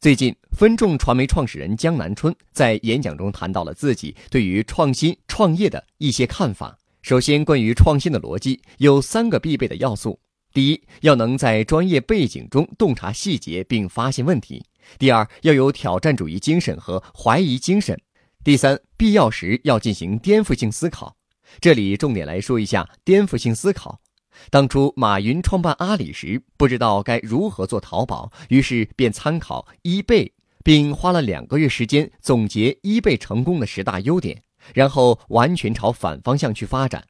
最近，分众传媒创始人江南春在演讲中谈到了自己对于创新创业的一些看法。首先，关于创新的逻辑，有三个必备的要素：第一，要能在专业背景中洞察细节并发现问题；第二，要有挑战主义精神和怀疑精神；第三，必要时要进行颠覆性思考。这里重点来说一下颠覆性思考。当初马云创办阿里时，不知道该如何做淘宝，于是便参考一贝，并花了两个月时间总结一贝成功的十大优点，然后完全朝反方向去发展。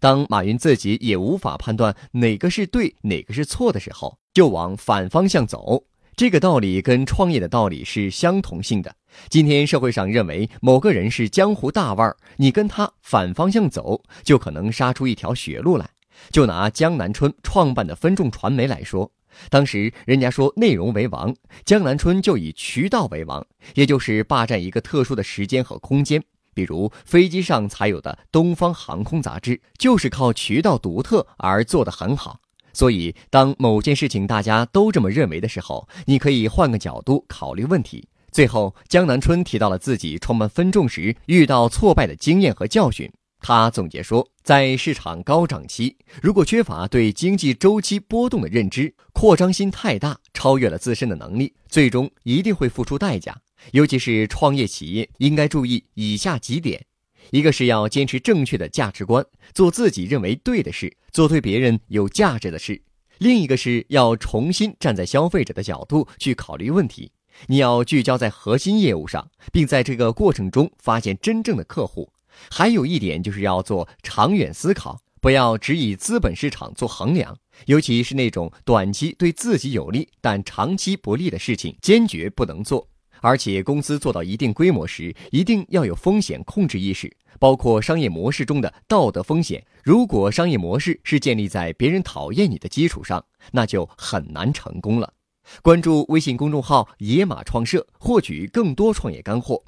当马云自己也无法判断哪个是对，哪个是错的时候，就往反方向走。这个道理跟创业的道理是相同性的。今天社会上认为某个人是江湖大腕儿，你跟他反方向走，就可能杀出一条血路来。就拿江南春创办的分众传媒来说，当时人家说内容为王，江南春就以渠道为王，也就是霸占一个特殊的时间和空间。比如飞机上才有的《东方航空》杂志，就是靠渠道独特而做得很好。所以，当某件事情大家都这么认为的时候，你可以换个角度考虑问题。最后，江南春提到了自己创办分众时遇到挫败的经验和教训。他总结说，在市场高涨期，如果缺乏对经济周期波动的认知，扩张心太大，超越了自身的能力，最终一定会付出代价。尤其是创业企业，应该注意以下几点：一个是要坚持正确的价值观，做自己认为对的事，做对别人有价值的事；另一个是要重新站在消费者的角度去考虑问题，你要聚焦在核心业务上，并在这个过程中发现真正的客户。还有一点就是要做长远思考，不要只以资本市场做衡量，尤其是那种短期对自己有利但长期不利的事情，坚决不能做。而且，公司做到一定规模时，一定要有风险控制意识，包括商业模式中的道德风险。如果商业模式是建立在别人讨厌你的基础上，那就很难成功了。关注微信公众号“野马创社”，获取更多创业干货。